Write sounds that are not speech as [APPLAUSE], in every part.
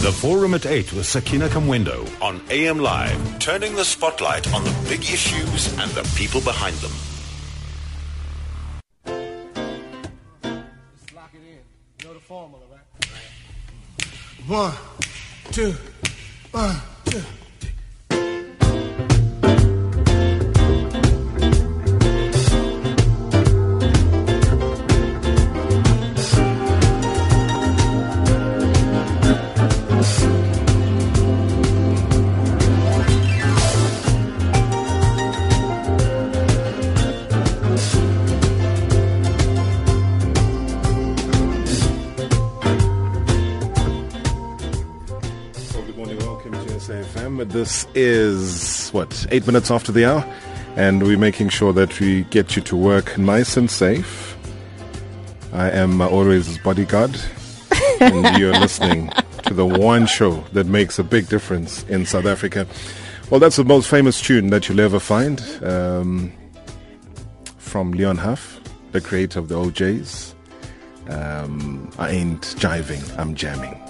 The Forum at 8 with Sakina Kamwendo on AM Live, turning the spotlight on the big issues and the people behind them. Just lock it in. You know the formula, right? One, two, one, This is, what, eight minutes after the hour? And we're making sure that we get you to work nice and safe. I am always bodyguard. and [LAUGHS] you're listening to the one show that makes a big difference in South Africa. Well, that's the most famous tune that you'll ever find um, from Leon Huff, the creator of the O'Jays. Um, I ain't jiving, I'm jamming.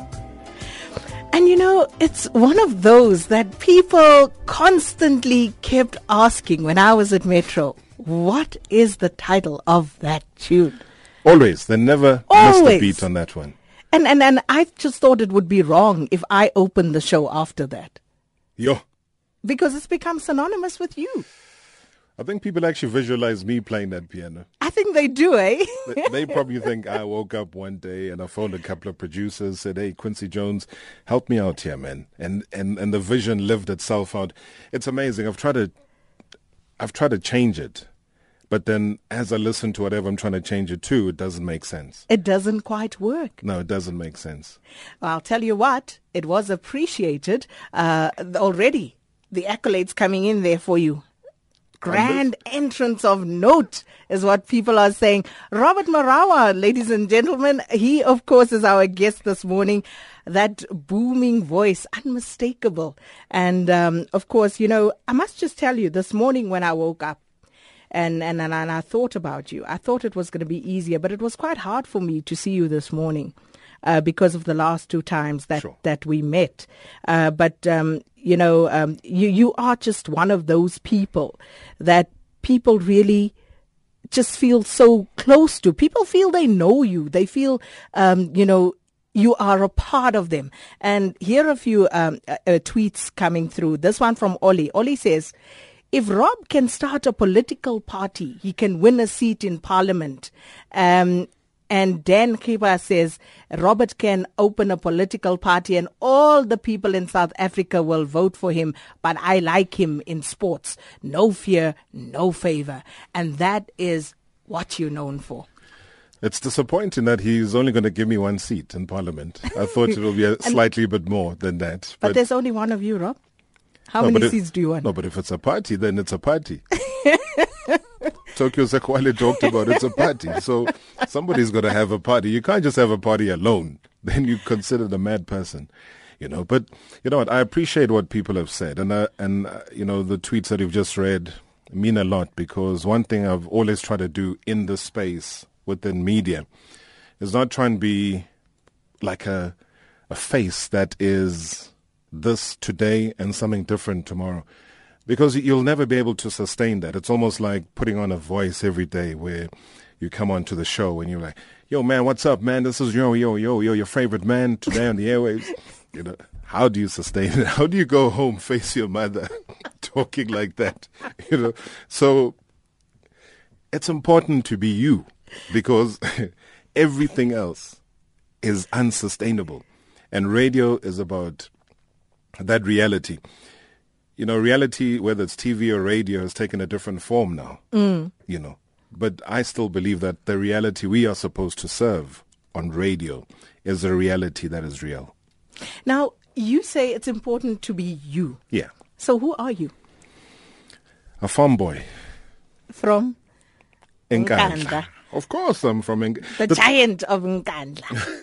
And you know, it's one of those that people constantly kept asking when I was at Metro, what is the title of that tune? Always. They never missed a beat on that one. And, and, and I just thought it would be wrong if I opened the show after that. Yo. Because it's become synonymous with you. I think people actually visualize me playing that piano. I think they do, eh? They- they probably think I woke up one day and I phoned a couple of producers, said, "Hey, Quincy Jones, help me out here, man." And and and the vision lived itself out. It's amazing. I've tried to, I've tried to change it, but then as I listen to whatever I'm trying to change it to, it doesn't make sense. it doesn't quite work. No, it doesn't make sense. I'll tell you what, it was appreciated uh, already. The accolades coming in there for you. Grand entrance of note is what people are saying. Robert Marawa, ladies and gentlemen, he of course is our guest this morning. That booming voice, unmistakable. And um, of course, you know, I must just tell you, this morning when I woke up, and, and, and, and I thought about you. I thought it was going to be easier, but it was quite hard for me to see you this morning uh, because of the last two times that, Sure. that we met. Uh, but, um, you know, um, you, you are just one of those people that people really just feel so close to. People feel they know you. They feel, um, you know, you are a part of them. And here are a few um, uh, uh, tweets coming through. This one from Ollie. Ollie says, if Rob can start a political party, he can win a seat in parliament. Um, and Dan Kiba says Robert can open a political party and all the people in South Africa will vote for him. But I like him in sports. No fear, no favor. And that is what you're known for. It's disappointing that he's only going to give me one seat in Parliament. I thought it will be a [LAUGHS] slightly bit more than that. But, there's only one of you, Rob. How No, many but if- seats do you want? No, but if it's a party, then it's a party. [LAUGHS] Tokyo Sexwale talked about it's a party. So somebody's got to have a party. You can't just have a party alone. [LAUGHS] Then you considered a mad person. You know, but you know what? I appreciate what people have said, and uh, and uh, you know the tweets that you've just read mean a lot because one thing I've always tried to do in this space within media is not try and be like a a face that is this today and something different tomorrow because you'll never be able to sustain that. It's almost like putting on a voice every day where you come onto the show and you're like yo man what's up man? This is yo yo yo yo your favorite man today on the airwaves. [LAUGHS] You know how do you sustain it? [LAUGHS] How do you go home face your mother [LAUGHS] talking like that? You know? So it's important to be you because everything else is unsustainable. And radio is about that reality. You know, reality, whether it's TV or radio, has taken a different form now. Mm. You know, but I still believe that the reality we are supposed to serve on radio is a reality that is real. Now, you say it's important to be you. Yeah. So who are you? A farm boy. From Nkandla. Nkandla. Of course, I'm from Nk- the, the- giant of Nkandla.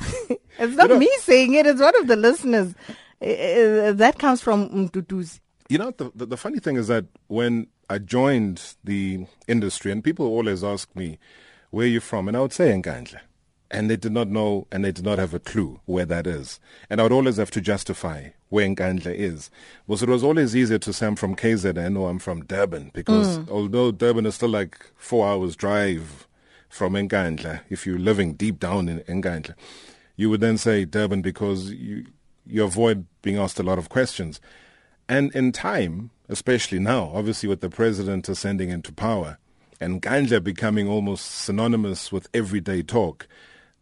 [LAUGHS] it's not me saying it, it's one of the listeners. Uh, uh, that comes from Mtutuzi. You know, the, the the funny thing is that when I joined the industry, and people always ask me, "Where are you from?" and I would say Nkandla, and they did not know and they did not have a clue where that is. And I would always have to justify where Nkandla is. Because it was always easier to say I'm from KZN or I'm from Durban because although Durban is still like four hours drive from Nkandla, if you're living deep down in Nkandla, you would then say Durban because you you avoid being asked a lot of questions. And in time, especially now, obviously with the president ascending into power and Ganja becoming almost synonymous with everyday talk,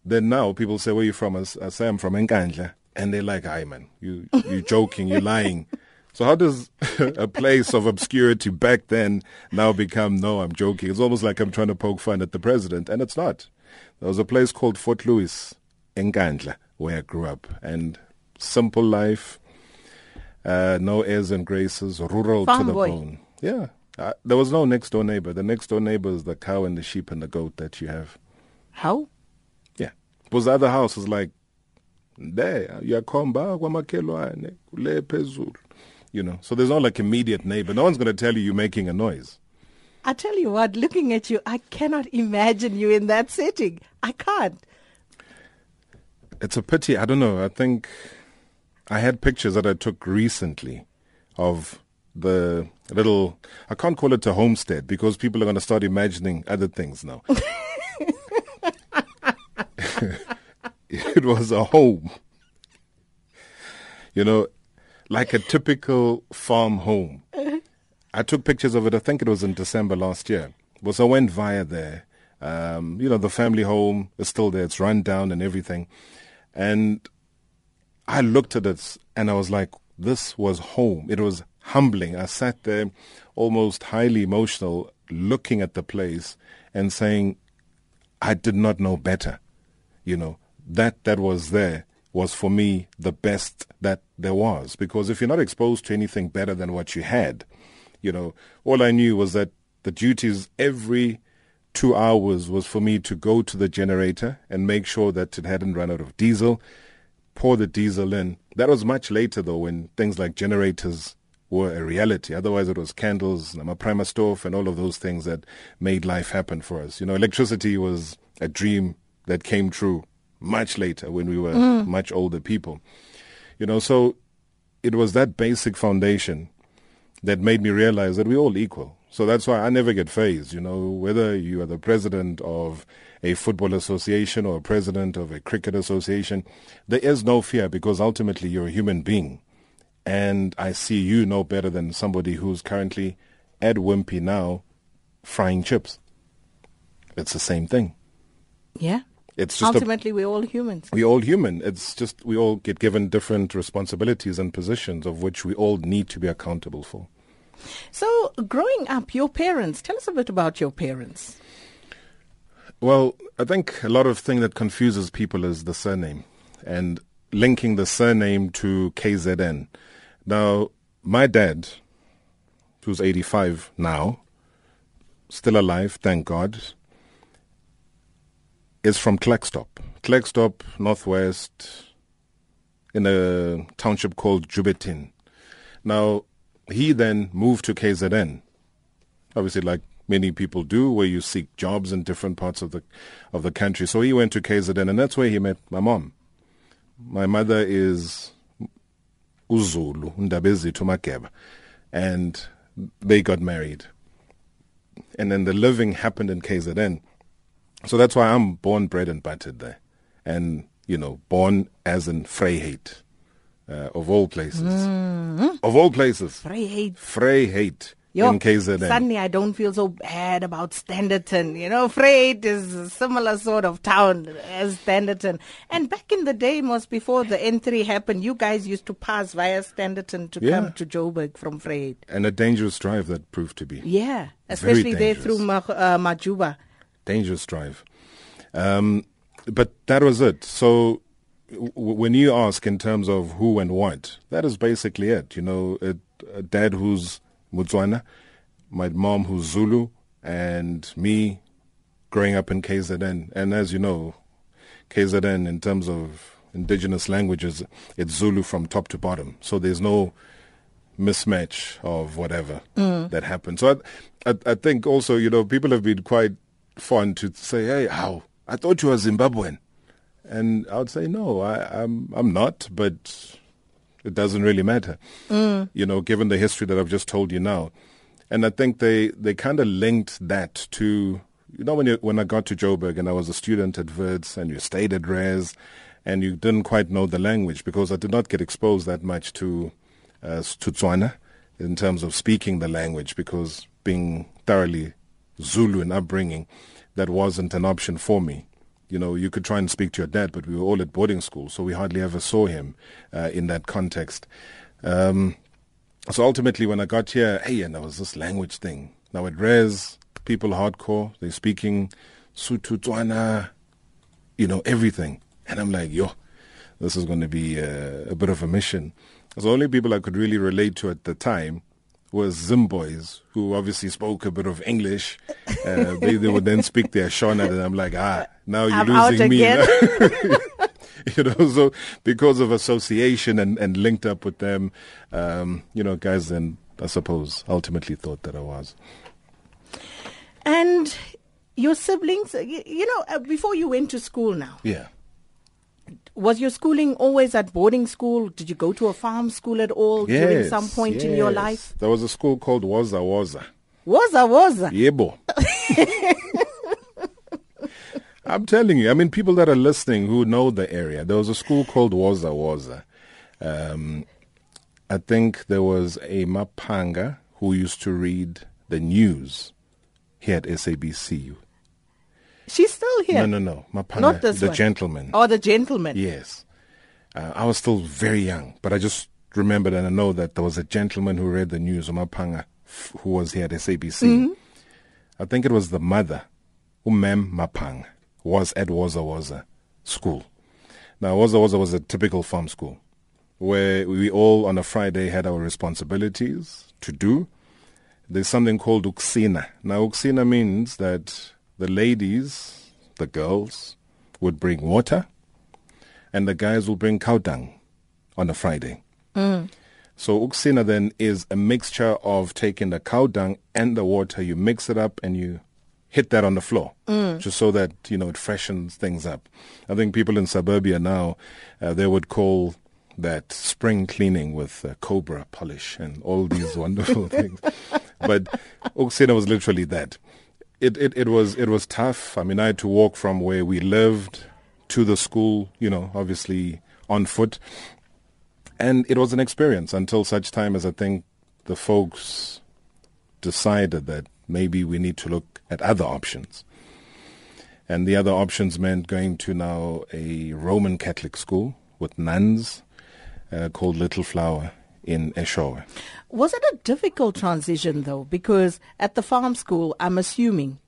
then now people say, where are you from? I say, I'm from Nkandla. And they're like, hi man, you, you're [LAUGHS] joking, you're lying. So how does [LAUGHS] a place of obscurity back then now become, no, I'm joking. It's almost like I'm trying to poke fun at the president. And it's not. There was a place called Fort Louis, Nkandla, where I grew up. And simple life, uh, no airs and graces, rural Farm to the boy. bone. Yeah. Uh, there was no next door neighbor. The next door neighbor is the cow and the sheep and the goat that you have. How? Yeah. Because the other house is like, there, yakhomba kwamakhelwane, kule phezulu. You know, so there's no like immediate neighbor. No one's going to tell you you're making a noise. I tell you what, looking at you, I cannot imagine you in that setting. I can't. It's a pity. I don't know. I think I had pictures that I took recently of the little, I can't call it a homestead because people are going to start imagining other things now. [LAUGHS] [LAUGHS] it was a home. You know, like a typical farm home. I took pictures of it. I think it was in December last year. Was I went via there. Um, you know, the family home is still there. It's run down and everything. And I looked at it and I was like, this was home. It was humbling. I sat there almost highly emotional looking at the place and saying, I did not know better. You know, that that was there was for me the best that there was. Because if you're not exposed to anything better than what you had, you know, all I knew was that the duties every two hours was for me to go to the generator and make sure that it hadn't run out of diesel, pour the diesel in. That was much later though when things like generators were a reality. Otherwise it was candles, and a primer stove and all of those things that made life happen for us. You know, electricity was a dream that came true much later when we were mm. much older people. You know, so it was that basic foundation that made me realize that we're all equal. So that's why I never get phased, you know, whether you are the president of a football association or a president of a cricket association, there is no fear because ultimately you're a human being. And I see you no better than somebody who's currently at Wimpy now frying chips. It's the same thing. Yeah. It's just a Ultimately, we're all humans. we're all human. It's just we all get given different responsibilities and positions of which we all need to be accountable for. So, growing up, your parents, tell us a bit about your parents. Well, I think a lot of thing that confuses people is the surname and linking the surname to KZN. Now, my dad, who's 85 now, still alive, thank God, is from Klerksdorp. Klerksdorp, Northwest, in a township called Jouberton. Now, he then moved to KZN, obviously like many people do, where you seek jobs in different parts of the of the country. So he went to KZN, and that's where he met my mom. My mother is Uzulu, Ndabezithu Makeba, and they got married. And then the living happened in KZN. So that's why I'm born, bred, and buttered there. And, you know, born as in Vryheid, uh, of all places. Of all places. Vryheid. Vryheid Yo, in KZN. Suddenly, I don't feel so bad about Standerton. You know, Vryheid is a similar sort of town as Standerton. And back in the day, most before the N3 happened, you guys used to pass via Standerton to Yeah. come to Joburg from Vryheid. and a dangerous drive that proved to be. Yeah, especially there through Ma- uh, Majuba. dangerous drive. Um, but that was it. So w- when you ask in terms of who and what, that is basically it. You know, a, a dad who's Mutswana, my mom who's Zulu, and me growing up in KZN. And as you know, KZN in terms of indigenous languages, it's Zulu from top to bottom. So there's no mismatch of whatever mm. that happened. So I, I, I think also, you know, people have been quite fun to say, hey, how? I thought you were Zimbabwean. And I would say, no, I, I'm, I'm not, but it doesn't really matter, Mm. you know, given the history that I've just told you now. And I think they, they kind of linked that to, you know, when you, when I got to Joburg and I was a student at Wits and you stayed at Res and you didn't quite know the language because I did not get exposed that much to, uh, to Tswana in terms of speaking the language because being thoroughly Zulu in upbringing, that wasn't an option for me. You know, you could try and speak to your dad, but we were all at boarding school, so we hardly ever saw him uh, in that context. Um, so ultimately, when I got here, hey, and there was this language thing. Now at Res, people hardcore, they're speaking Sutu Tswana, you know, everything. And I'm like, yo, this is going to be a, a bit of a mission. The only people I could really relate to at the time was Zimboys, who obviously spoke a bit of English. Uh, they, they would then speak their Shona, and I'm like, ah, now you're I'm losing me. [LAUGHS] you know, so because of association and, and linked up with them, um, you know, guys then, I suppose, ultimately thought that I was. And your siblings, you, know, uh, before you went to school now, Yeah. Was your schooling always at boarding school? Did you go to a farm school at all during some point in your yes. life? There was a school called Waza Waza. Was I? Yebo. [LAUGHS] I'm telling you, I mean, people that are listening who know the area, there was a school called Waza Waza. Um, I think there was a Mapanga who used to read the news here at SABC. She's still here. No, no, no. Mapanga, Not this the one. gentleman. Oh, the gentleman. Yes. Uh, I was still very young, but I just remembered and I know that there was a gentleman who read the news, Umapanga, who was here at SABC. Mm-hmm. I think it was the mother, Umem Mapang, was at Waza Waza school. Now, Waza Waza was a typical farm school where we all on a Friday had our responsibilities to do. There's something called uksina. Now, uksina means that the ladies, the girls, would bring water and the guys will bring cow dung on a Friday. So uksina then is a mixture of taking the cow dung and the water, you mix it up and you hit that on the floor, just so that you know it freshens things up. I think people in suburbia now uh, they would call that spring cleaning with uh, cobra polish and all these [LAUGHS] wonderful things. But uksina was literally that. It, it it was it was tough. I mean, I had to walk from where we lived to the school, you know, obviously on foot. And it was an experience until such time as I think the folks decided that maybe we need to look at other options. And the other options meant going to now a Roman Catholic school with nuns uh, called Little Flower in Eshowe. Was it a difficult transition though? Because at the farm school, I'm assuming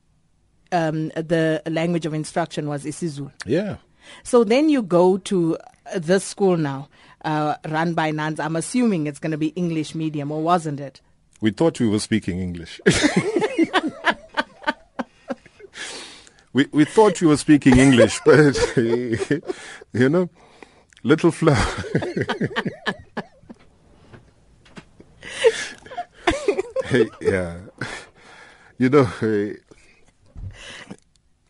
um, the language of instruction was isiZulu. Yeah. So then you go to uh, this school now, uh, run by nuns. I'm assuming it's going to be English medium, or wasn't it? We thought we were speaking English. [LAUGHS] we we thought we were speaking English, but [LAUGHS] you know, little flower. [LAUGHS] hey, yeah, you know,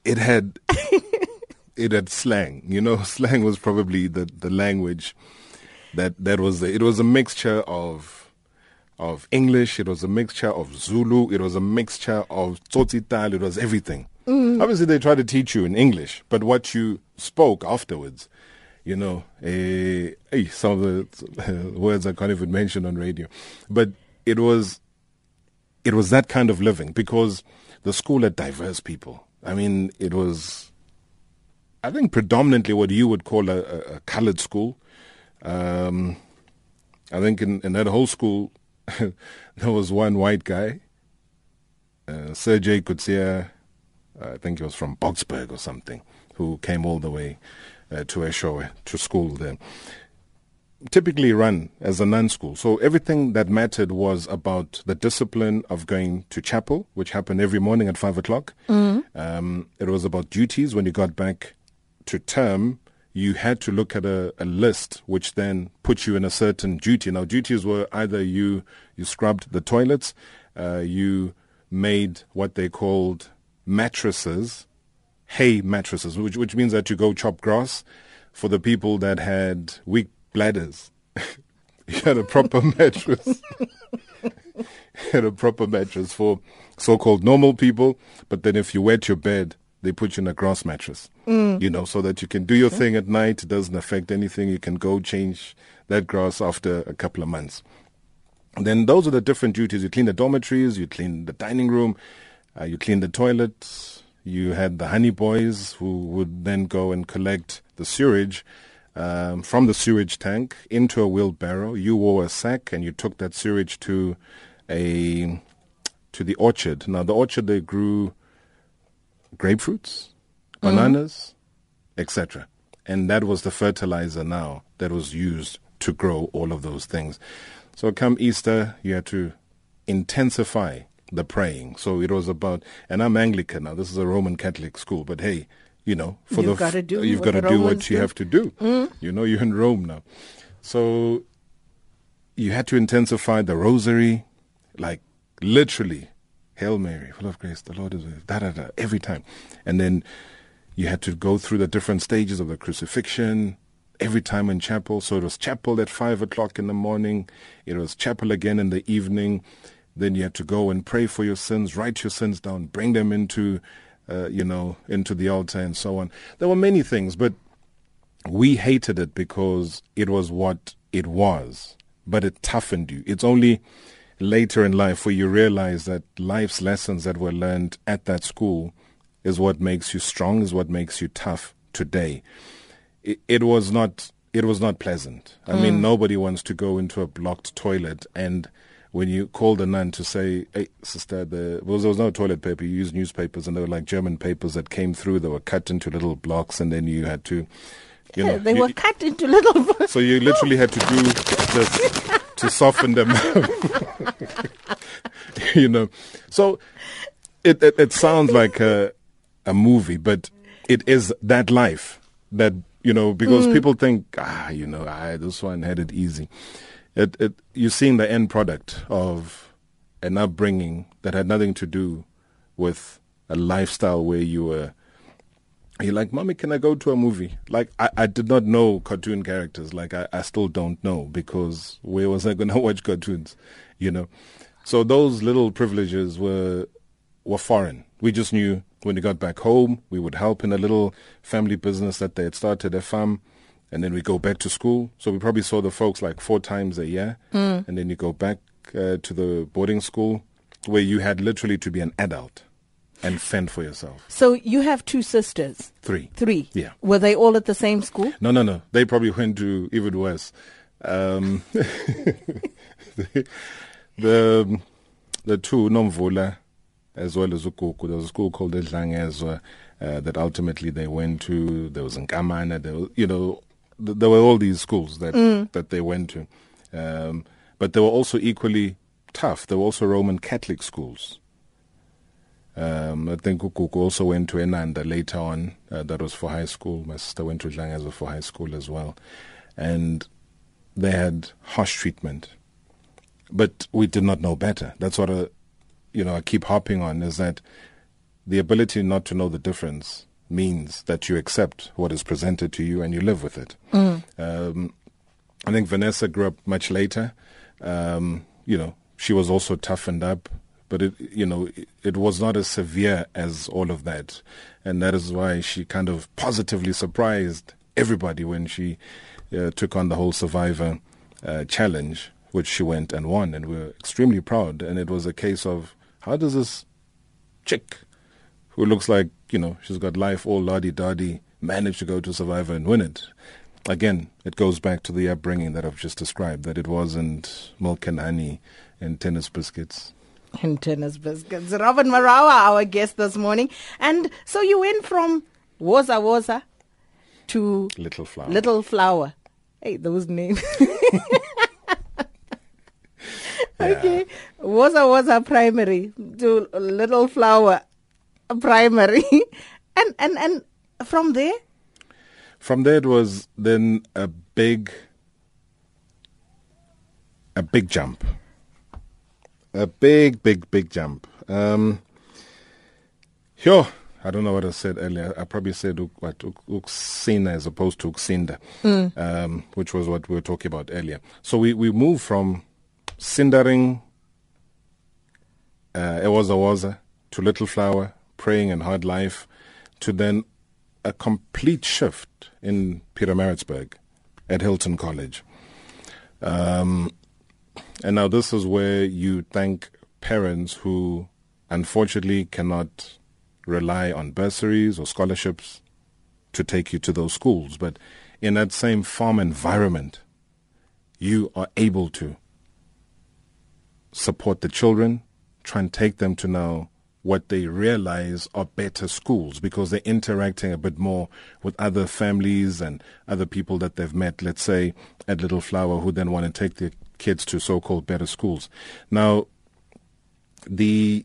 it had it had slang. You know, [LAUGHS] slang was probably the the language that that was it was a mixture of of English, it was a mixture of Zulu, it was a mixture of Tsotsitaal, it was everything. Mm. Obviously, they try to teach you in English, but what you spoke afterwards, you know, some of the [LAUGHS] words I can't even mention on radio, but it was it was that kind of living because the school had diverse people. I mean, it was, I think, predominantly what you would call a, a, a colored school. Um, I think in, in that whole school, [LAUGHS] there was one white guy, uh, Sergey Kutsia, I think he was from Boksburg or something, who came all the way uh, to Eshowe to school there. Typically run as a nun school. So everything that mattered was about the discipline of going to chapel, which happened every morning at five o'clock. Um, it was about duties when you got back to term. You had to look at a, a list, which then put you in a certain duty. Now, duties were either you you scrubbed the toilets, uh, you made what they called mattresses hay mattresses, which which means that you go chop grass. For the people that had weak bladders, [LAUGHS] you had a proper [LAUGHS] mattress. [LAUGHS] you had a proper mattress for so-called normal people. But then if you wet your bed, they put you in a grass mattress. You know, so that you can do your thing at night. It doesn't affect anything. You can go change that grass after a couple of months. And then those are the different duties. You clean the dormitories, you clean the dining room, uh, you clean the toilets. You had the honey boys who would then go and collect the sewage um, from the sewage tank into a wheelbarrow. You wore a sack and you took that sewage to a to the orchard. Now the orchard they grew grapefruits, bananas, etc. And that was the fertilizer now that was used to grow all of those things. So come Easter, you had to intensify the praying. So it was about, and I'm Anglican now. This is a Roman Catholic school, but hey, you know, for You've the you've got to do Romans what you do. have to do. Mm. You know, you're in Rome now, so you had to intensify the rosary, like literally, Hail Mary, full of grace, the Lord is with da da da, every time, and then you had to go through the different stages of the crucifixion every time in chapel. So it was chapel at five o'clock in the morning. It was chapel again in the evening. Then you had to go and pray for your sins, write your sins down, bring them into, uh, you know, into the altar and so on. There were many things, but we hated it because it was what it was, but it toughened you. It's only later in life where you realize that life's lessons that were learned at that school is what makes you strong, is what makes you tough today. It, it was not. It was not pleasant. I mean, nobody wants to go into a blocked toilet and when you called a nun to say, "Hey, sister," the well, there was no toilet paper. You used newspapers, and they were like German papers that came through. They were cut into little blocks, and then you had to, you know, they you- were cut into little. blocks. [LAUGHS] so you literally had to do this to soften them [LAUGHS] you know. So it, it it sounds like a a movie, but it is that life that you know because people think ah you know I, this one had it easy. It it you're seeing the end product of an upbringing that had nothing to do with a lifestyle where you were you're like, Mommy, can I go to a movie? Like, I, I did not know cartoon characters. Like, I, I still don't know because where was I [LAUGHS] going to watch cartoons? You know? So those little privileges were, were foreign. We just knew when we got back home, we would help in a little family business that they had started, a farm, and then we go back to school. So we probably saw the folks like four times a year. And then you go back uh, to the boarding school where you had literally to be an adult and fend for yourself. So you have two sisters. Three. Three. Yeah. Were they all at the same school? No, no, no. They probably went to even worse. Um, the, [LAUGHS] the the two Nomvula as well as Ukuku. There was a school called Edlangezwa uh, that ultimately they went to. There was Nkamana. There was, you know, th- there were all these schools that that they went to, um, but they were also equally tough. There were also Roman Catholic schools. Um, I think Ukuku also went to Enanda later on. Uh, that was for high school. My sister went to Dlangazo for high school as well. And they had harsh treatment. But we did not know better. That's what I, you know, I keep harping on is that the ability not to know the difference means that you accept what is presented to you and you live with it. Um, I think Vanessa grew up much later. Um, you know, she was also toughened up, but it, you know, it, it was not as severe as all of that, and that is why she kind of positively surprised everybody when she uh, took on the whole Survivor uh, challenge, which she went and won, and we were extremely proud. And it was a case of how does this chick who looks like, you know, she's got life all lardy dardy, managed to go to Survivor and win it. Again, it goes back to the upbringing that I've just described, that it wasn't milk and honey and tennis biscuits. And tennis biscuits. Robin Marawa, our guest this morning. And so you went from Woza Woza to Little flower. Little Flower. Hey, those names. [LAUGHS] Okay. Woza Woza Primary to Little Flower Primary. [LAUGHS] and, and, and from there, From there, it was then a big, a big jump. A big, big, big jump. Um, Sure. I don't know what I said earlier. I probably said what uksina as opposed to uksinda, um, which was what we were talking about earlier. So we we move from cindering, uh, Ewaza Waza to Little Flower, praying and hard life, to then a complete shift in Pietermaritzburg at Hilton College. Um, and now this is where you thank parents who unfortunately cannot rely on bursaries or scholarships to take you to those schools. But in that same farm environment, you are able to support the children, try and take them to now what they realize are better schools because they're interacting a bit more with other families and other people that they've met, let's say at Little Flower, who then want to take their kids to so called better schools. Now, the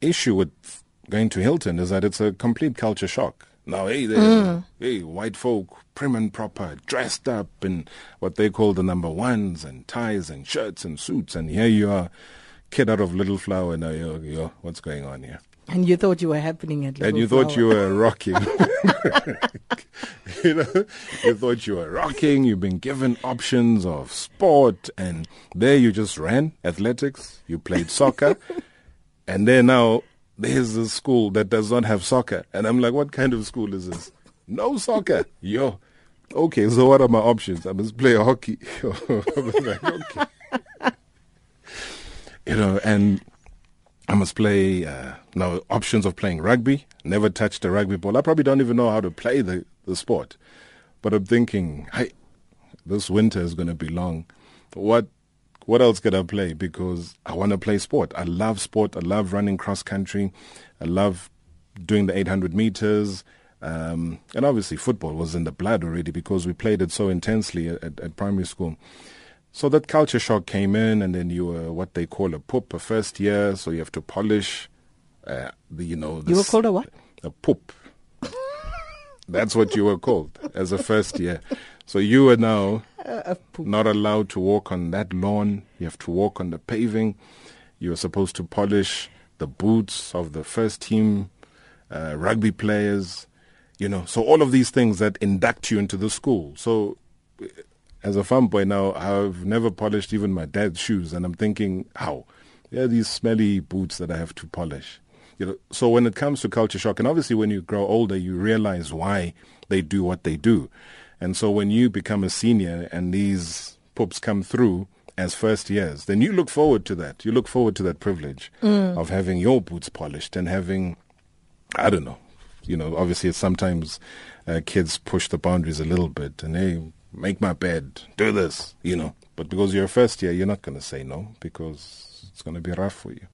issue with going to Hilton is that it's a complete culture shock. Now, hey, there, hmm. hey, white folk, prim and proper, dressed up in what they call the number ones and ties and shirts and suits, and here you are, kid out of Little Flower. Now, you're, you're, what's going on here? And you thought you were happening at and Little you thought you were rocking. [LAUGHS] [LAUGHS] you know, you thought you were rocking. You've been given options of sport, and there you just ran athletics. You played soccer, [LAUGHS] and then now there's a school that does not have soccer, and I'm like, what kind of school is this? No soccer, yo. Okay, so what are my options? I must play hockey. Like, okay. You know, and I must play uh, now options of playing rugby. Never touched a rugby ball. I probably don't even know how to play the, the sport. But I'm thinking, hey, this winter is going to be long. What what else could I play? Because I want to play sport. I love sport. I love running cross country. I love doing the 800 meters. Um, and obviously, football was in the blood already because we played it so intensely at, at, at primary school. So that culture shock came in, and then you were what they call a poop, a first year. So you have to polish, uh, the you know. You were called a what? A poop. That's what you were called as a first year. So you are now not allowed to walk on that lawn. You have to walk on the paving. You are supposed to polish the boots of the first team uh, rugby players. You know, so all of these things that induct you into the school. So as a farm boy now, I've never polished even my dad's shoes, and I'm thinking, how? Are these smelly boots that I have to polish. You know, so when it comes to culture shock, and obviously when you grow older, you realize why they do what they do. And so when you become a senior and these pups come through as first years, then you look forward to that. You look forward to that privilege of having your boots polished and having, I don't know, you know, obviously it's sometimes uh, kids push the boundaries a little bit and hey, make my bed, do this, you know. But because you're a first year, you're not going to say no because it's going to be rough for you.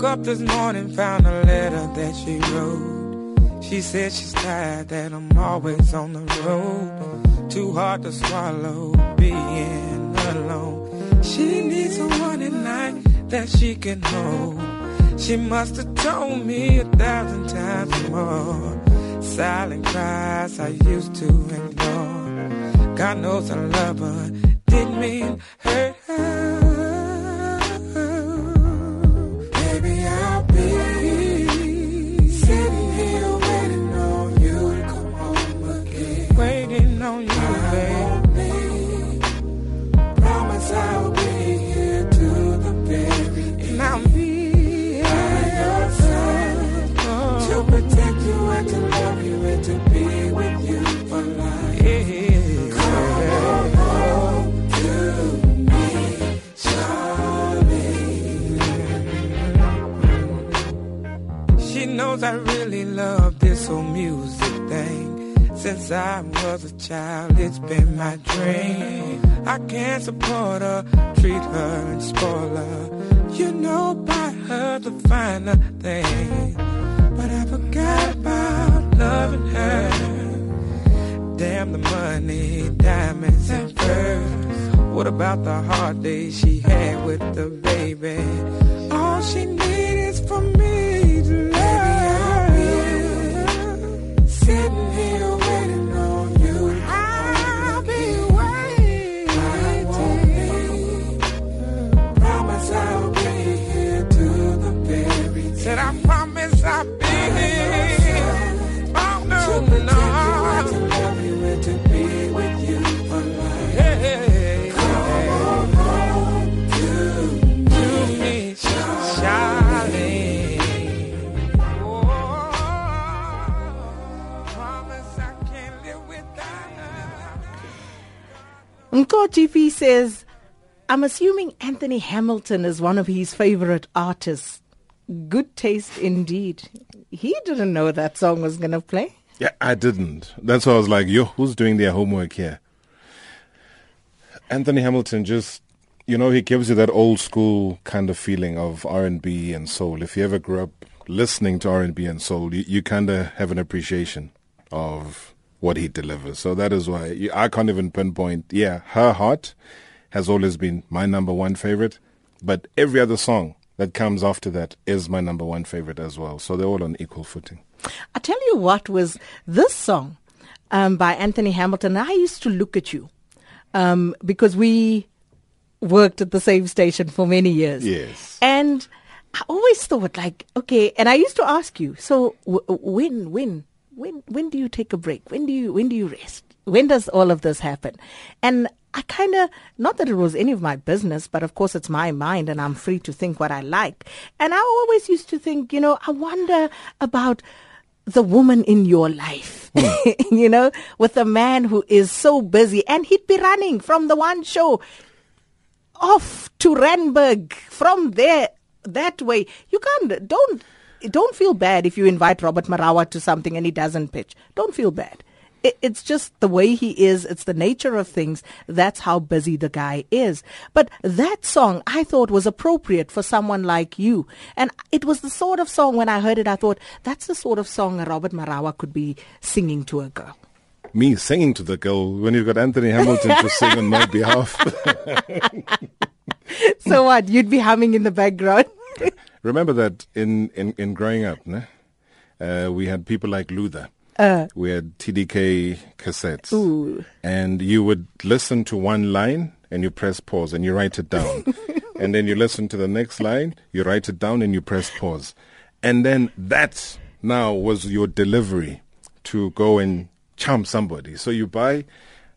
Woke up this morning, found a letter that she wrote. She said she's tired that I'm always on the road. Too hard to swallow being alone. She needs someone at night that she can hold. She must have told me a thousand times more. Silent cries I used to ignore. God knows I love her, didn't mean hurt Since I was a child, it's been my dream. I can't support her, treat her and spoil her. you know by her the finer thing. But I forgot about loving her. Damn the money, diamonds and pearls. What about the hard days she had with the baby? All she needs Mko GP says, I'm assuming Anthony Hamilton is one of his favorite artists. Good taste indeed. He didn't know that song was going to play. Yeah, I didn't. That's why I was like, yo, who's doing their homework here? Anthony Hamilton just, you know, he gives you that old school kind of feeling of R&B and soul. If you ever grew up listening to R&B and soul, you, you kind of have an appreciation of what he delivers. So that is why I can't even pinpoint. Yeah, her heart has always been my number one favorite, but every other song that comes after that is my number one favorite as well. So they're all on equal footing. I tell you what was this song um, by Anthony Hamilton. I used to look at you um, because we worked at the same station for many years. Yes. And I always thought like, okay, and I used to ask you, so w- when, when, when, when do you take a break? When do you, when do you rest? When does all of this happen? And I kind of, not that it was any of my business, but of course it's my mind and I'm free to think what I like. And I always used to think, you know, I wonder about the woman in your life, hmm. [LAUGHS] you know, with a man who is so busy and he'd be running from the one show off to Randburg from there that way. You can't don't don't feel bad if you invite Robert Marawa to something and he doesn't pitch. Don't feel bad. It, it's just the way he is. It's the nature of things. That's how busy the guy is. But that song I thought was appropriate for someone like you. And it was the sort of song when I heard it, I thought that's the sort of song Robert Marawa could be singing to a girl. Me singing to the girl when you've got Anthony Hamilton to sing on my behalf. [LAUGHS] so what? You'd be humming in the background. [LAUGHS] Remember that in, in, in growing up, né? Uh, we had people like Luther. Uh. we had TDK cassettes. Ooh. And you would listen to one line and you press pause and you write it down. [LAUGHS] and then you listen to the next line, you write it down and you press pause. And then that now was your delivery to go and charm somebody. So you buy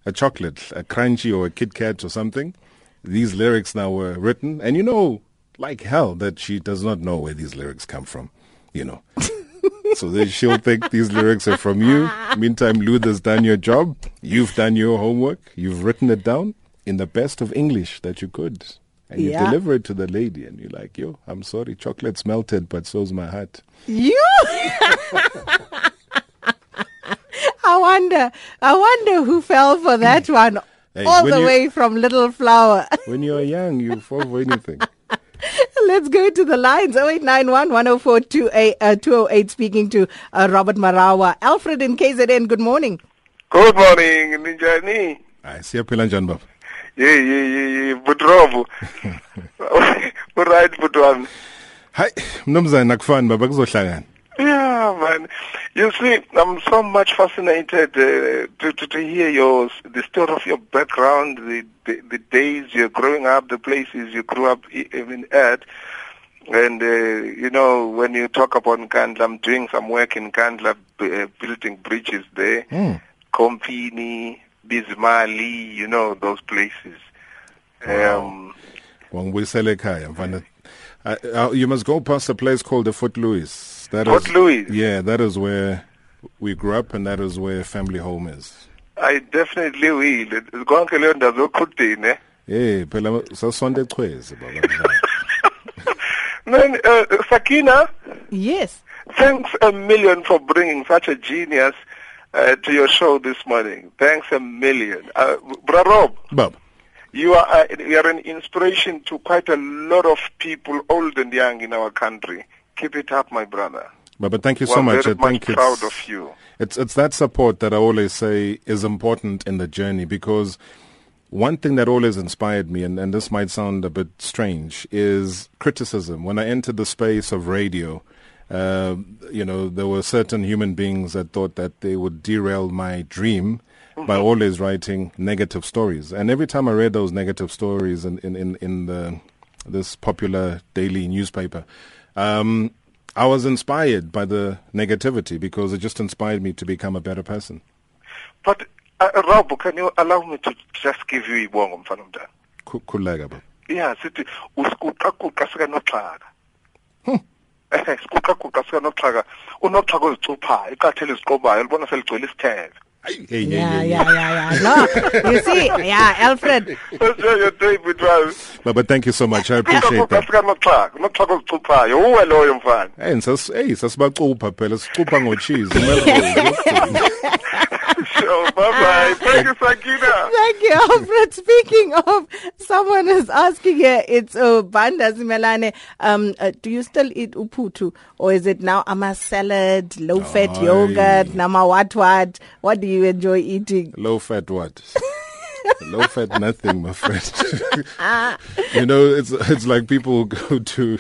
a chocolate, a Crunchie or a Kit Kat or something. These lyrics now were written, and you know, like hell, that she does not know where these lyrics come from, you know. [LAUGHS] so then she'll think these lyrics are from you. Meantime, Luther's done your job. You've done your homework. You've written it down in the best of English that you could. And you Yeah. deliver it to the lady, and you're like, yo, I'm sorry, chocolate's melted, but so's my heart. You. [LAUGHS] I wonder. I wonder who fell for that hmm. one. Hey, all the you- way from Little Flower. When you're young, you fall for anything. [LAUGHS] [LAUGHS] Let's go to the lines. 0891 104 uh, 208 speaking to uh, Robert Marawa. Alfred in KZN, good morning. Good morning, Ninjani. Hayi siyaphila njani baba? Ye ye ye ye Butrobo. [LAUGHS] [LAUGHS] Right Butwan. Hayi mnumzane akufani baba kuzohlangana. Yeah, man. You see, I'm so much fascinated uh, to, to to hear your the story of your background, the, the the days you're growing up, the places you grew up even at. And uh, you know, when you talk about Nkandla, I'm doing some work in Nkandla, b- uh, building bridges there. Kompini, Bismali, you know those places. Um, Wangibuyisela ekhaya mfana. Uh, you must go past a place called the Fort Louis. That Fort is- Louis? Yeah, that is where we grew up and that is where family home is. I definitely will. Konke leyo ndawo zoqhudini. eh? Phela sasonde echwezi baba. [LAUGHS] Man, uh, Sakina, Yes. thanks a million for bringing such a genius uh, to your show this morning. Thanks a million. Uh, Bra Rob, Baba. You are, uh, you are an inspiration to quite a lot of people, old and young, in our country. Keep it up, my brother. But, but thank you We're so much. very I think much proud it's, of you. It's it's that support that I always say is important in the journey because one thing that always inspired me, and, and this might sound a bit strange, is criticism. When I entered the space of radio, uh, you know, there were certain human beings that thought that they would derail my dream by always writing negative stories. And every time I read those negative stories in, in, in, in the this popular daily newspaper, um, I was inspired by the negativity because it just inspired me to become a better person. But, uh, Raubo, can you allow me to just give you ibongo mfana mntana? Khu- khululeka baba. Yeah, sithi usikuqaquqa sikanoxhaka. Eh, sikuqaquqa sikanoxhaka. Unoxhaka ozicuphayo, iqathe eliziqobayo, libona seligcwele isithebe. Hey, hey, Yeah, hey, hey. yeah, yeah, yeah. No, you see, yeah, Alfred. That's where your David was. But, but thank you so much. I appreciate Uqaquqa that. sikanoxhaka, unoxhaka ozicuphayo. Uwe loyo mfana. Hey, sas, hey, sasibacupha phela sicupha ngocheese. [LAUGHS] uMelrose. Sure, bye-bye. [LAUGHS] Thank you, Sakina. Thank you, Alfred. Speaking of, someone is asking here, it's uh, Banda Zimelane, um, uh, do you still eat uputu? Or is it now ama salad, low-fat Aye. yogurt, nama what what? What do you enjoy eating? Low fat what? [LAUGHS] Low fat nothing, my friend. [LAUGHS] you know, it's it's like people who go to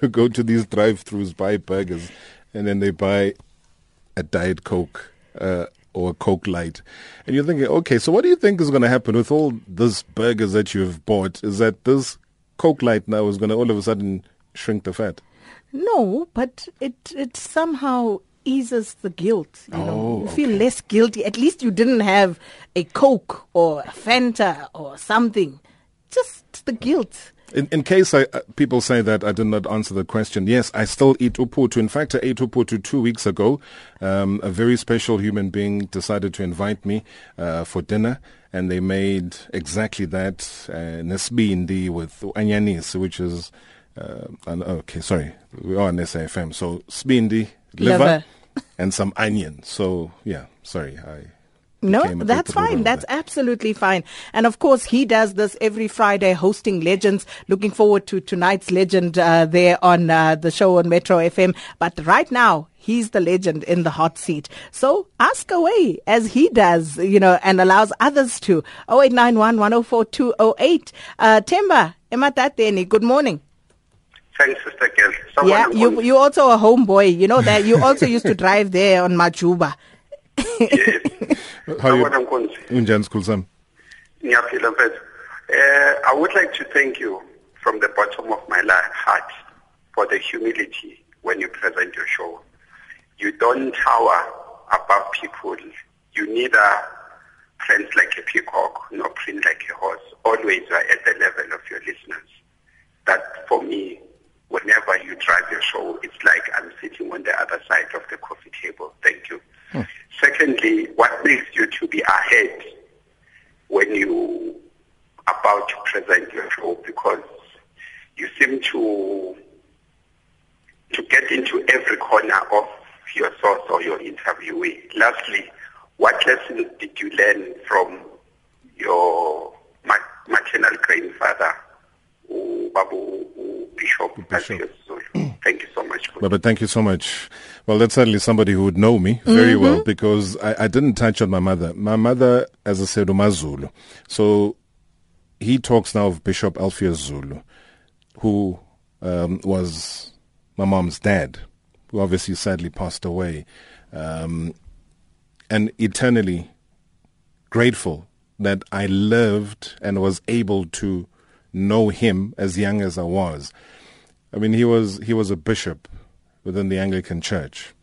who go to these drive-throughs, buy burgers, and then they buy a diet coke uh, or a coke light, and you're thinking, okay, so what do you think is going to happen with all these burgers that you've bought? Is that this coke light now is going to all of a sudden shrink the fat? No, but it it somehow eases the guilt. You know, Oh, you feel less guilty. At least you didn't have a Coke or a Fanta or something. Just the guilt. In, in case I, uh, people say that I did not answer the question, yes, I still eat uputu. In fact, I ate uputu two weeks ago. Um, a very special human being decided to invite me uh, for dinner, and they made exactly that uh, nesbindi with anyanis, which is uh, an, okay. Sorry, we are on SAFM, so spindi liver, Liver. and some onion. So yeah, sorry, I. No, that's fine. That's that. absolutely fine. And of course, he does this every Friday, hosting legends. Looking forward to tonight's legend uh, there on uh, the show on Metro FM. But right now, he's the legend in the hot seat. So ask away as he does, you know, and allows others to. 0891 104 208. Uh, Temba, Ematateni, good morning. Thanks, Sister Girl. Someone Yeah, who you wants- you also a homeboy. You know that you also used to drive there on Majuba. Yes. How you? Someone Nkunzi. Unjani Sam? Ngiyaphila mfethu. Uh, I would like to thank you from the bottom of my heart for the humility when you present your show. You don't tower above people. You neither prance like a peacock nor print like a horse. Always you are at the level of your listeners. That for me, whenever you drive your show, it's like I'm sitting on the other side of the coffee table. Thank you. Hmm. Secondly, what makes you to be ahead when you about to present your show because you seem to to get into every corner of your source or your interviewee. Lastly, what lessons did you learn from your ma- maternal grandfather, Babu Bishop Bishop. Zulu? Thank you so much. But, but thank you so much. Well, that's certainly somebody who would know me very well because I, I didn't touch on my mother. My mother, as I said, Umazulu. So he talks now of Bishop Alpheus Zulu, who um, was my mom's dad, who obviously sadly passed away. Um, and eternally grateful that I lived and was able to know him as young as I was. I mean, he was he was a bishop within the Anglican Church.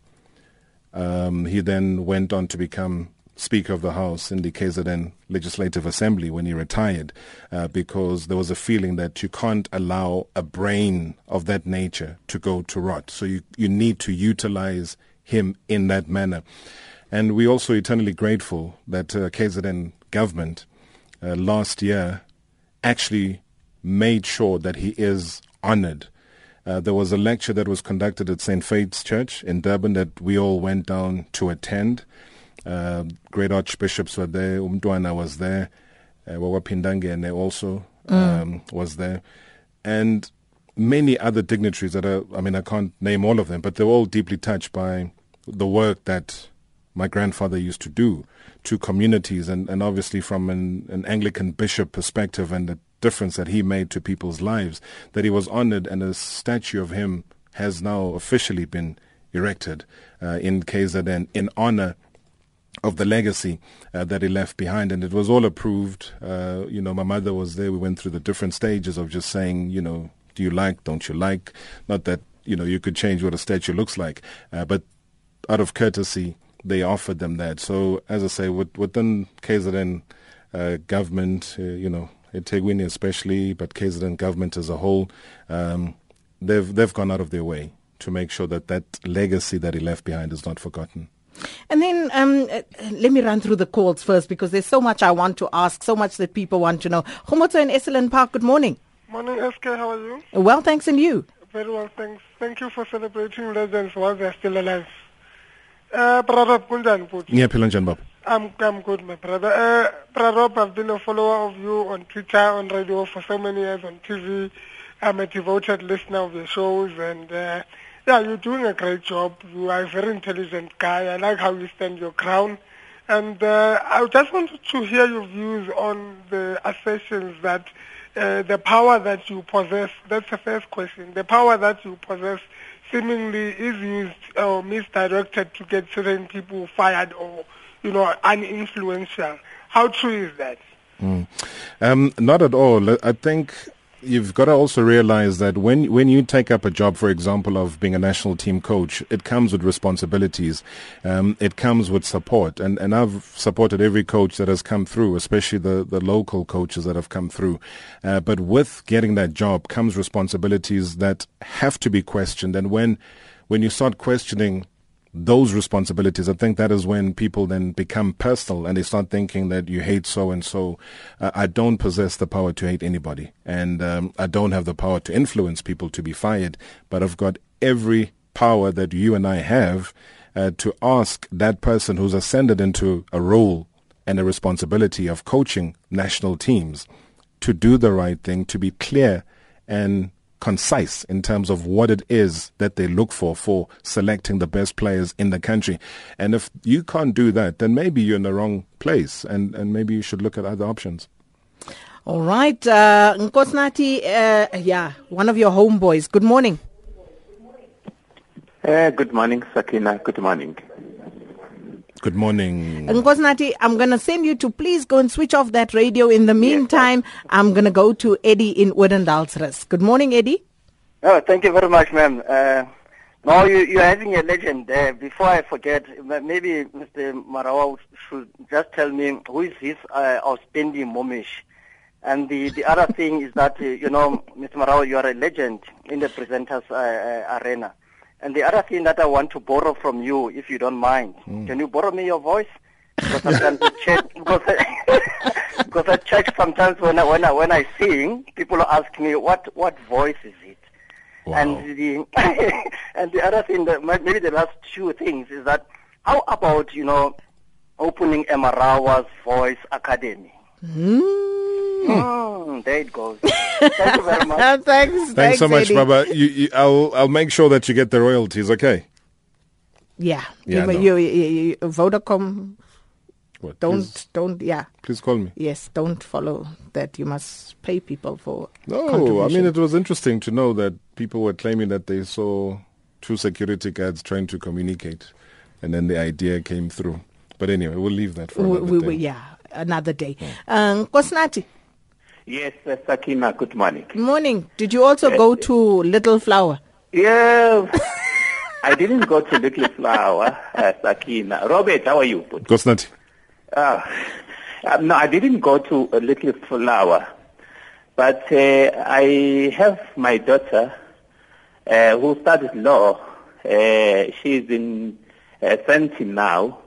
Um, he then went on to become Speaker of the House in the KZN Legislative Assembly when he retired, uh, because there was a feeling that you can't allow a brain of that nature to go to rot. So you you need to utilize him in that manner. And we're also eternally grateful that uh, KZN government uh, last year actually made sure that he is honored. Uh, there was a lecture that was conducted at St. Faith's Church in Durban that we all went down to attend. Uh, great archbishops were there. Umtwana was there. uh, Wawapindangene also um, was there, and many other dignitaries that are, I mean, I can't name all of them, but they're all deeply touched by the work that my grandfather used to do to communities and, and obviously from an, an Anglican bishop perspective and the difference that he made to people's lives, that he was honored and a statue of him has now officially been erected uh, in KZN in honor of the legacy uh, that he left behind, and it was all approved. Uh, you know, my mother was there. We went through the different stages of just saying, you know, do you like, don't you like? Not that you know you could change what a statue looks like, uh, but out of courtesy, they offered them that. So, as I say, with, within KZN uh, government, uh, you know, eThekwini especially, but KZN government as a whole, um, they've they've gone out of their way to make sure that that legacy that he left behind is not forgotten. And then um, uh, let me run through the calls first because there's so much I want to ask, so much that people want to know. Humotso in Esselen Park, good morning. Morning, SK. How are you? Well, thanks, and you? Very well, thanks. Thank you for celebrating legends while they're still alive. Uh, brother Kunjan Put. Ngiyaphila njani baba? I'm, I'm good, my brother. Uh, brother, I've been a follower of you on Twitter, on radio for so many years, on TV. I'm a devoted listener of your shows, and uh, yeah, you're doing a great job. You are a very intelligent guy. I like how you stand your ground. And uh, I just wanted to hear your views on the assertions that uh, the power that you possess, that's the first question, the power that you possess seemingly is used or misdirected to get certain people fired or, you know, uninfluential. How true is that? Mm. Um, not at all. I think you've got to also realize that when when you take up a job, for example, of being a national team coach, it comes with responsibilities. Um, it comes with support, and and I've supported every coach that has come through, especially the the local coaches that have come through. Uh, but with getting that job comes responsibilities that have to be questioned, and when when you start questioning those responsibilities, I think that is when people then become personal and they start thinking that you hate so and so. Uh, I don't possess the power to hate anybody, and um, I don't have the power to influence people to be fired, but I've got every power that you and I have uh, to ask that person who's ascended into a role and a responsibility of coaching national teams to do the right thing, to be clear and concise in terms of what it is that they look for for selecting the best players in the country. And if you can't do that, then maybe you're in the wrong place and, and maybe you should look at other options. All right. Uh, Nkosnati, uh, yeah, one of your homeboys. Good morning. Uh, good morning, Sakina. Good morning. Good morning. Nkosnati, I'm going to send you to please go and switch off that radio. In the meantime, I'm going to go to Eddie in Odendaalsrus. Good morning, Eddie. Oh, thank you very much, ma'am. Uh, now you, you're having a legend there. Before I forget, maybe Mr. Marawa should just tell me who is this uh, outstanding momish. And the, the other thing is that, uh, you know, Mr. Marawa, you are a legend in the presenters uh, uh, arena. And the other thing that I want to borrow from you, if you don't mind, mm. can you borrow me your voice? Because sometimes I check, [LAUGHS] because I, [LAUGHS] because I check sometimes when I, when I when I sing, people ask me what what voice is it. And the [LAUGHS] and the other thing that maybe the last two things is that how about you know opening Emarawa's Voice Academy? Mm, there it goes. Thank you very much. [LAUGHS] thanks. Thanks, so much, Eddie. Baba. You, you, I'll I'll make sure that you get the royalties. Okay. Yeah. Yeah, you, no. you, you, you, Vodacom, What? don't, Please, don't, yeah. please call me. Yes, don't follow that. You must pay people for. No, I mean it was interesting to know that people were claiming that they saw two security guards trying to communicate, and then the idea came through. But anyway, we'll leave that for We, another we, day. we, yeah, another day. Um, Kosnati, Yes, uh, Sakina, good morning. good morning. Did you also go to Little Flower? Yeah, [LAUGHS] I didn't go to Little Flower, uh, Sakina. Robert, how are you? Gosnati. Uh, um, no, I didn't go to a Little Flower, but uh, I have my daughter uh, who studies law. Uh, she's in uh, 20 now.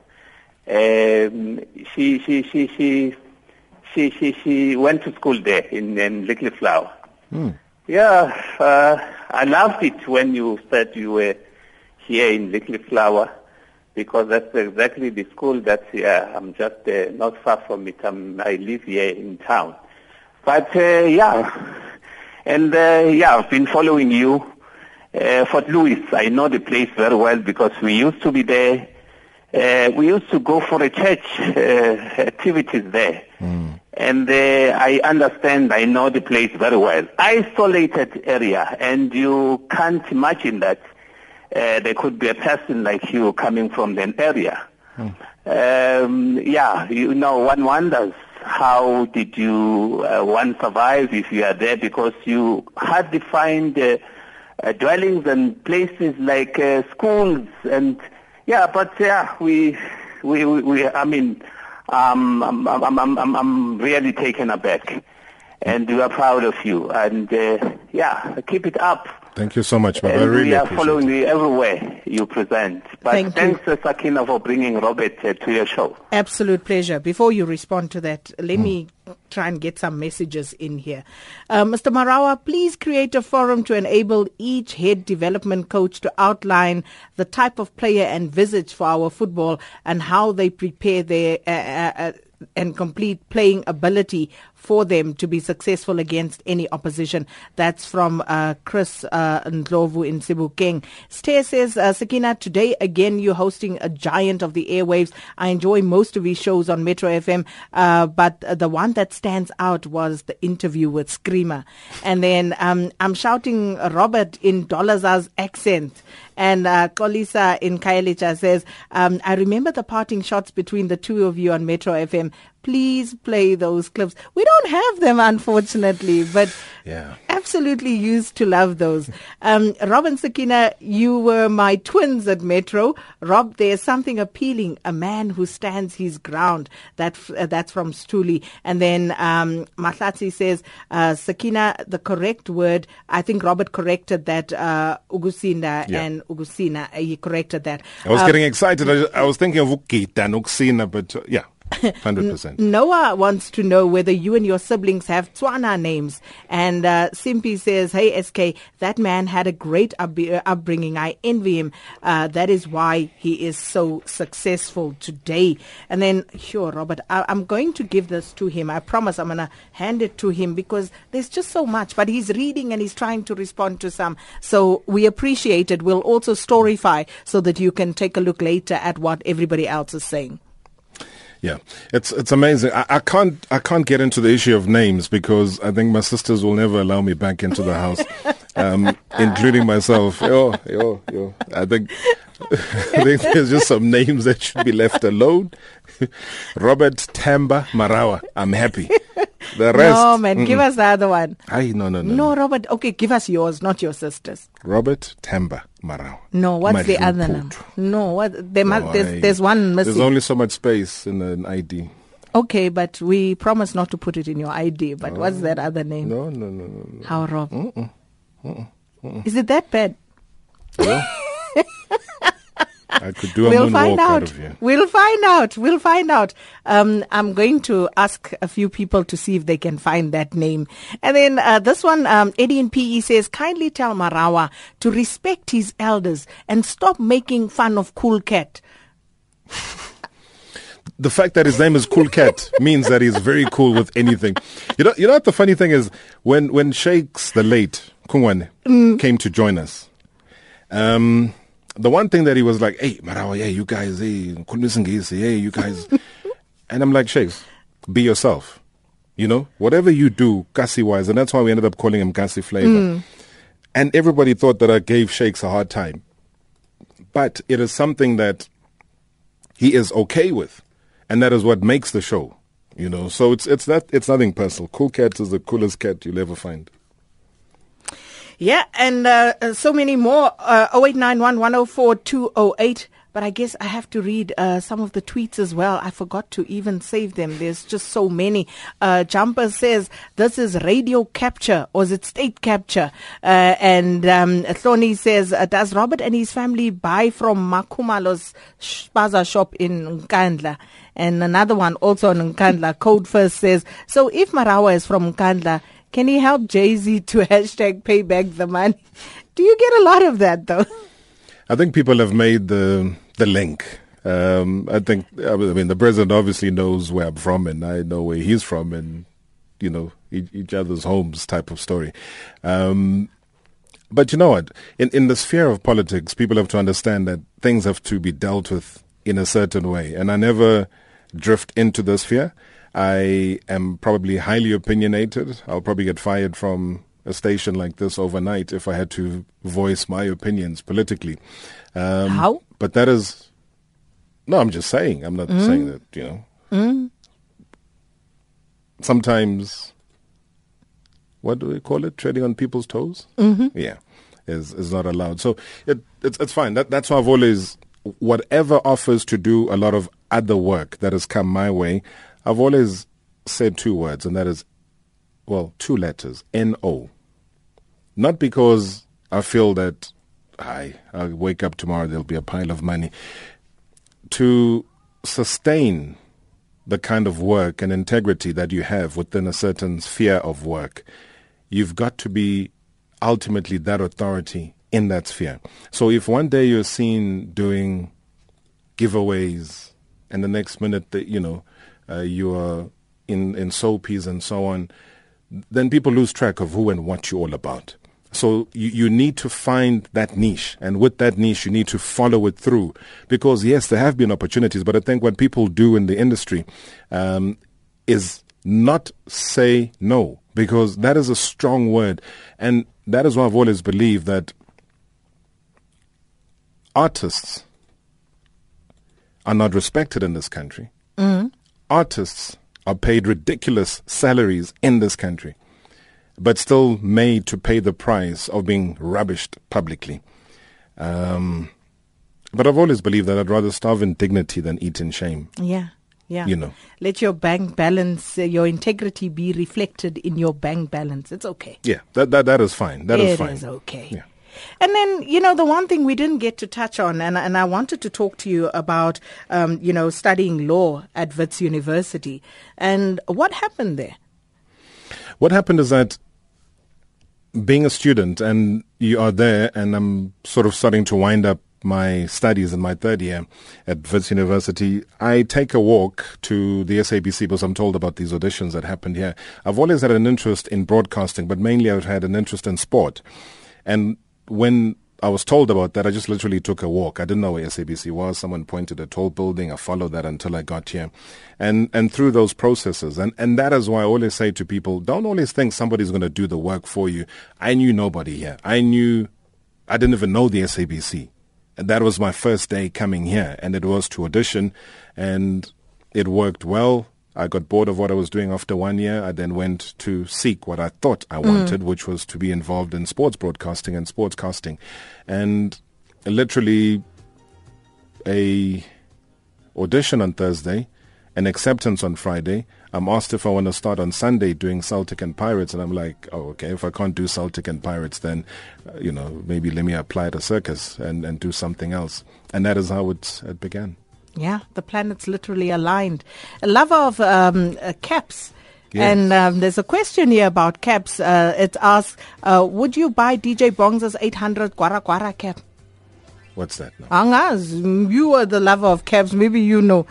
Um, she, she, she, she, she, she, she went to school there in, in Little Flower. Yeah, uh, I loved it when you said you were here in Little Flower. because that's exactly the school that's here. I'm just uh, not far from it. I'm, I live here in town. But uh, yeah, and uh, yeah, I've been following you. Uh, Fort Louis, I know the place very well because we used to be there. Uh, we used to go for a church uh, activities there. And uh, I understand, I know the place very well. Isolated area, and you can't imagine that uh, there could be a person like you coming from that area. Um, yeah, you know, one wonders how did you uh, one survive if you are there because you hardly find uh, uh, dwellings and places like uh, schools and yeah, but yeah, we we we, we I mean, um, I'm, I'm I'm I'm I'm really taken aback, and we are proud of you, and uh, yeah, keep it up. Thank you so much, Baba. I really we are appreciate following you everywhere you present. But Thank you. thanks, uh, Sakina, for bringing Robert uh, to your show. Absolute pleasure. Before you respond to that, let me try and get some messages in here. Uh, Mr. Marawa, please create a forum to enable each head development coach to outline the type of player and visage for our football and how they prepare their uh, uh, uh, and complete playing ability for them to be successful against any opposition. That's from uh, Chris uh, Ndlovu in Sebokeng. Stair says, uh, Sakina, today again you're hosting a giant of the airwaves. I enjoy most of his shows on Metro FM, uh, but the one that stands out was the interview with Screamer. And then um, I'm shouting Robert in Dolazar's accent. And uh, Kolisa in Khayelitsha says, um, I remember the parting shots between the two of you on Metro FM. Please play those clips. We don't have them, unfortunately, but Yeah. absolutely used to love those. Um, Rob and Sakina, you were my twins at Metro. Rob, there's something appealing. A man who stands his ground. That uh, that's from Stuli. And then um, Mahlatsi says, uh, Sakina, the correct word. I think Robert corrected that. Uh, Ugusinda Yeah. and Ugusina. He corrected that. I was Uh, getting excited. I, I was thinking of Ukita and Uksina, but uh, yeah, 100%. Noah wants to know whether you and your siblings have Tswana names. And uh, Simpy says, Hey, SK, that man had a great up- uh, upbringing. I envy him. Uh, that is why he is so successful today. And then, sure, Robert, I- I'm going to give this to him. I promise I'm going to hand it to him because there's just so much. But he's reading and he's trying to respond to some. So we appreciate it. We'll also storify so that you can take a look later at what everybody else is saying. Yeah, it's it's amazing. I, I can't I can't get into the issue of names because I think my sisters will never allow me back into the house, um, including myself. Yo, yo, yo. I think [LAUGHS] I think there's just some names that should be left alone. [LAUGHS] Robert Themba Marawa. I'm happy. The rest. no, man, give us the other one. Ay, no, no, no, No, Robert. Okay, give us yours, not your sister's. Robert Themba Marawa. No, what's the other name? No, what? There must, No, there's, I- there's one missing. There's only so much space in an ID. okay, but we promise not to put it in your ID. But what's that other name? No, no, no, no. no. How, Rob? Is it that bad? [LAUGHS] I could do a we'll moonwalk find out out. of you. We'll find out. We'll find out. Um, I'm going to ask a few people to see if they can find that name. And then uh, this one, um, Eddie in PE says, kindly tell Marawa to respect his elders and stop making fun of Cool Cat. the fact that his name is Cool Cat [LAUGHS] means that he's very cool with anything. You know, you know what the funny thing is when when Shakes the late Kungwane came to join us. Um, the one thing that he was like, "Hey, Marawa, yeah, you guys, hey, khuluma isiNgisi, hey, you guys," [LAUGHS] and I'm like, "Shakes, be yourself." You know, whatever you do, Kasi wise, and that's why we ended up calling him Kasi Flavor. Mm. And everybody thought that I gave Shakes a hard time, but it is something that he is okay with, and that is what makes the show. You know, so it's it's not it's nothing personal. Cool Cat is the coolest cat you'll ever find. Yeah, and uh, uh, so many more. Uh, 0891 104 208. But I guess I have to read uh, some of the tweets as well. I forgot to even save them. There's just so many. Uh, Jumper says, this is radio capture or is it state capture? Uh, and um, Thorny says, uh, does Robert and his family buy from Makumalo's spaza shop in Nkandla? And another one also in Nkandla, Code First says, so if Marawa is from Nkandla, can he help JZ to [LAUGHS] hashtag pay back the money? Do you get a lot of that though? I think people have made the the link. Um, I think, I mean, the president obviously knows where I'm from and I know where he's from and, you know, each, each other's homes type of story. Um, but you know what? In, in the sphere of politics, people have to understand that things have to be dealt with in a certain way. And I never drift into the sphere. I am probably highly opinionated. I'll probably get fired from a station like this overnight if I had to voice my opinions politically. Um, How? But that is no. I'm just saying. I'm not Mm. saying that you know. Mm. Sometimes, what do we call it? Treading on people's toes. Mhm. Yeah, is is not allowed. So it, it's it's fine. That that's why I've always whatever offers to do a lot of other work that has come my way. I've always said two words, and that is well, two letters, N-O. Not because I feel that I, I'll wake up tomorrow, there'll be a pile of money. To sustain the kind of work and integrity that you have within a certain sphere of work, you've got to be ultimately that authority in that sphere. So if one day you're seen doing giveaways and the next minute that you know uh, you are in in soapies and so on, then people lose track of who and what you're all about. So you, you need to find that niche, and with that niche, you need to follow it through. Because yes, there have been opportunities, but I think what people do in the industry um, is not say no, because that is a strong word, and that is why I've always believed that artists are not respected in this country. Mm. Artists are paid ridiculous salaries in this country, but still made to pay the price of being rubbished publicly. Um, but I've always believed that I'd rather starve in dignity than eat in shame. Yeah. Yeah. You know. Let your bank balance, uh, your integrity be reflected in your bank balance. It's okay. Yeah, that that, that is fine. That is It fine. is okay. Yeah. And then, you know, the one thing we didn't get to touch on, and, and I wanted to talk to you about, um, you know, studying law at Wits University. And what happened there? What happened is that being a student and you are there and I'm sort of starting to wind up my studies in my third year at Wits University, I take a walk to the SABC because I'm told about these auditions that happened here. I've always had an interest in broadcasting, but mainly I've had an interest in sport. And when I was told about that, I just literally took a walk. I didn't know where SABC was. Someone pointed a tall building. I followed that until I got here. And, and through those processes, and, and that is why I always say to people, don't always think somebody's going to do the work for you. I knew nobody here. I knew, I didn't even know the SABC. And that was my first day coming here, and it was to audition, and it worked well. I got bored of what I was doing after one year. I then went to seek what I thought I Mm. wanted, which was to be involved in sports broadcasting and sportscasting. And literally a audition on Thursday, an acceptance on Friday. I'm asked if I want to start on Sunday doing Celtic and Pirates, and I'm like, oh, okay. If I can't do Celtic and Pirates, then, uh, you know, maybe let me apply at a circus and, and do something else. And that is how it, it began. Yeah, the planets literally aligned. A lover of um, uh, caps. Yes. And um, there's a question here about caps. Uh, it asks, uh, would you buy DJ Bongz' 800 Gwara Gwara cap? What's that? No, Angas, you are the lover of caps. Maybe you know.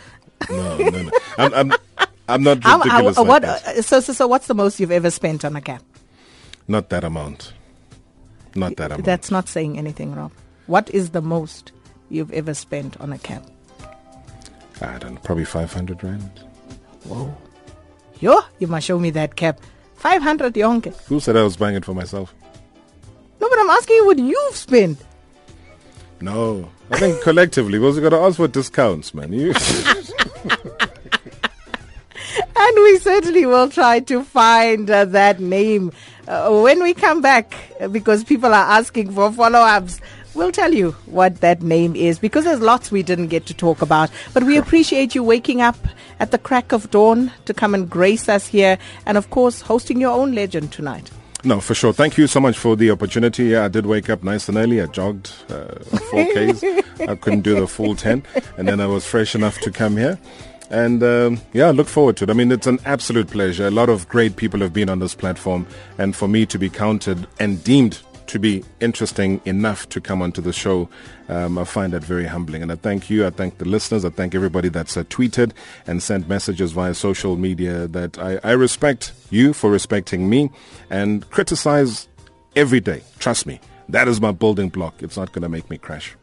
no, no. no. I'm, I'm, I'm not [LAUGHS] How- how- ridiculous like what, that. uh, so, so, so, what's the most you've ever spent on a cap? Not that amount. Not that amount. That's not saying anything, Rob. What is the most you've ever spent on a cap? I don't know, probably 500 rand. Whoa. Yo, you must show me that cap. 500 yonke. Who said I was buying it for myself? No, but I'm asking you what you've spent. No. I think [LAUGHS] collectively, because we got to ask for discounts, man. You, [LAUGHS] And we certainly will try to find uh, that name uh, when we come back uh, because people are asking for follow ups. We'll tell you what that name is because there's lots we didn't get to talk about. But we appreciate you waking up at the crack of dawn to come and grace us here and, of course, hosting your own legend tonight. no, for sure. Thank you so much for the opportunity. Yeah, I did wake up nice and early. I jogged uh, 4Ks. [LAUGHS] I couldn't do the full 10. And then I was fresh enough to come here. And um, yeah, I look forward to it. I mean, it's an absolute pleasure. A lot of great people have been on this platform. And for me to be counted and deemed to be interesting enough to come onto the show. Um, I find that very humbling. And I thank you. I thank the listeners. I thank everybody that's uh, tweeted and sent messages via social media that I, I respect you for respecting me and criticize every day. Trust me. That is my building block. It's not going to make me crash.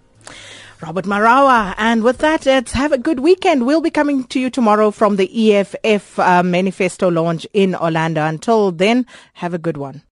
Robert Marawa. And with that, let's have a good weekend. We'll be coming to you tomorrow from the EFF uh, Manifesto launch in Orlando. Until then, have a good one.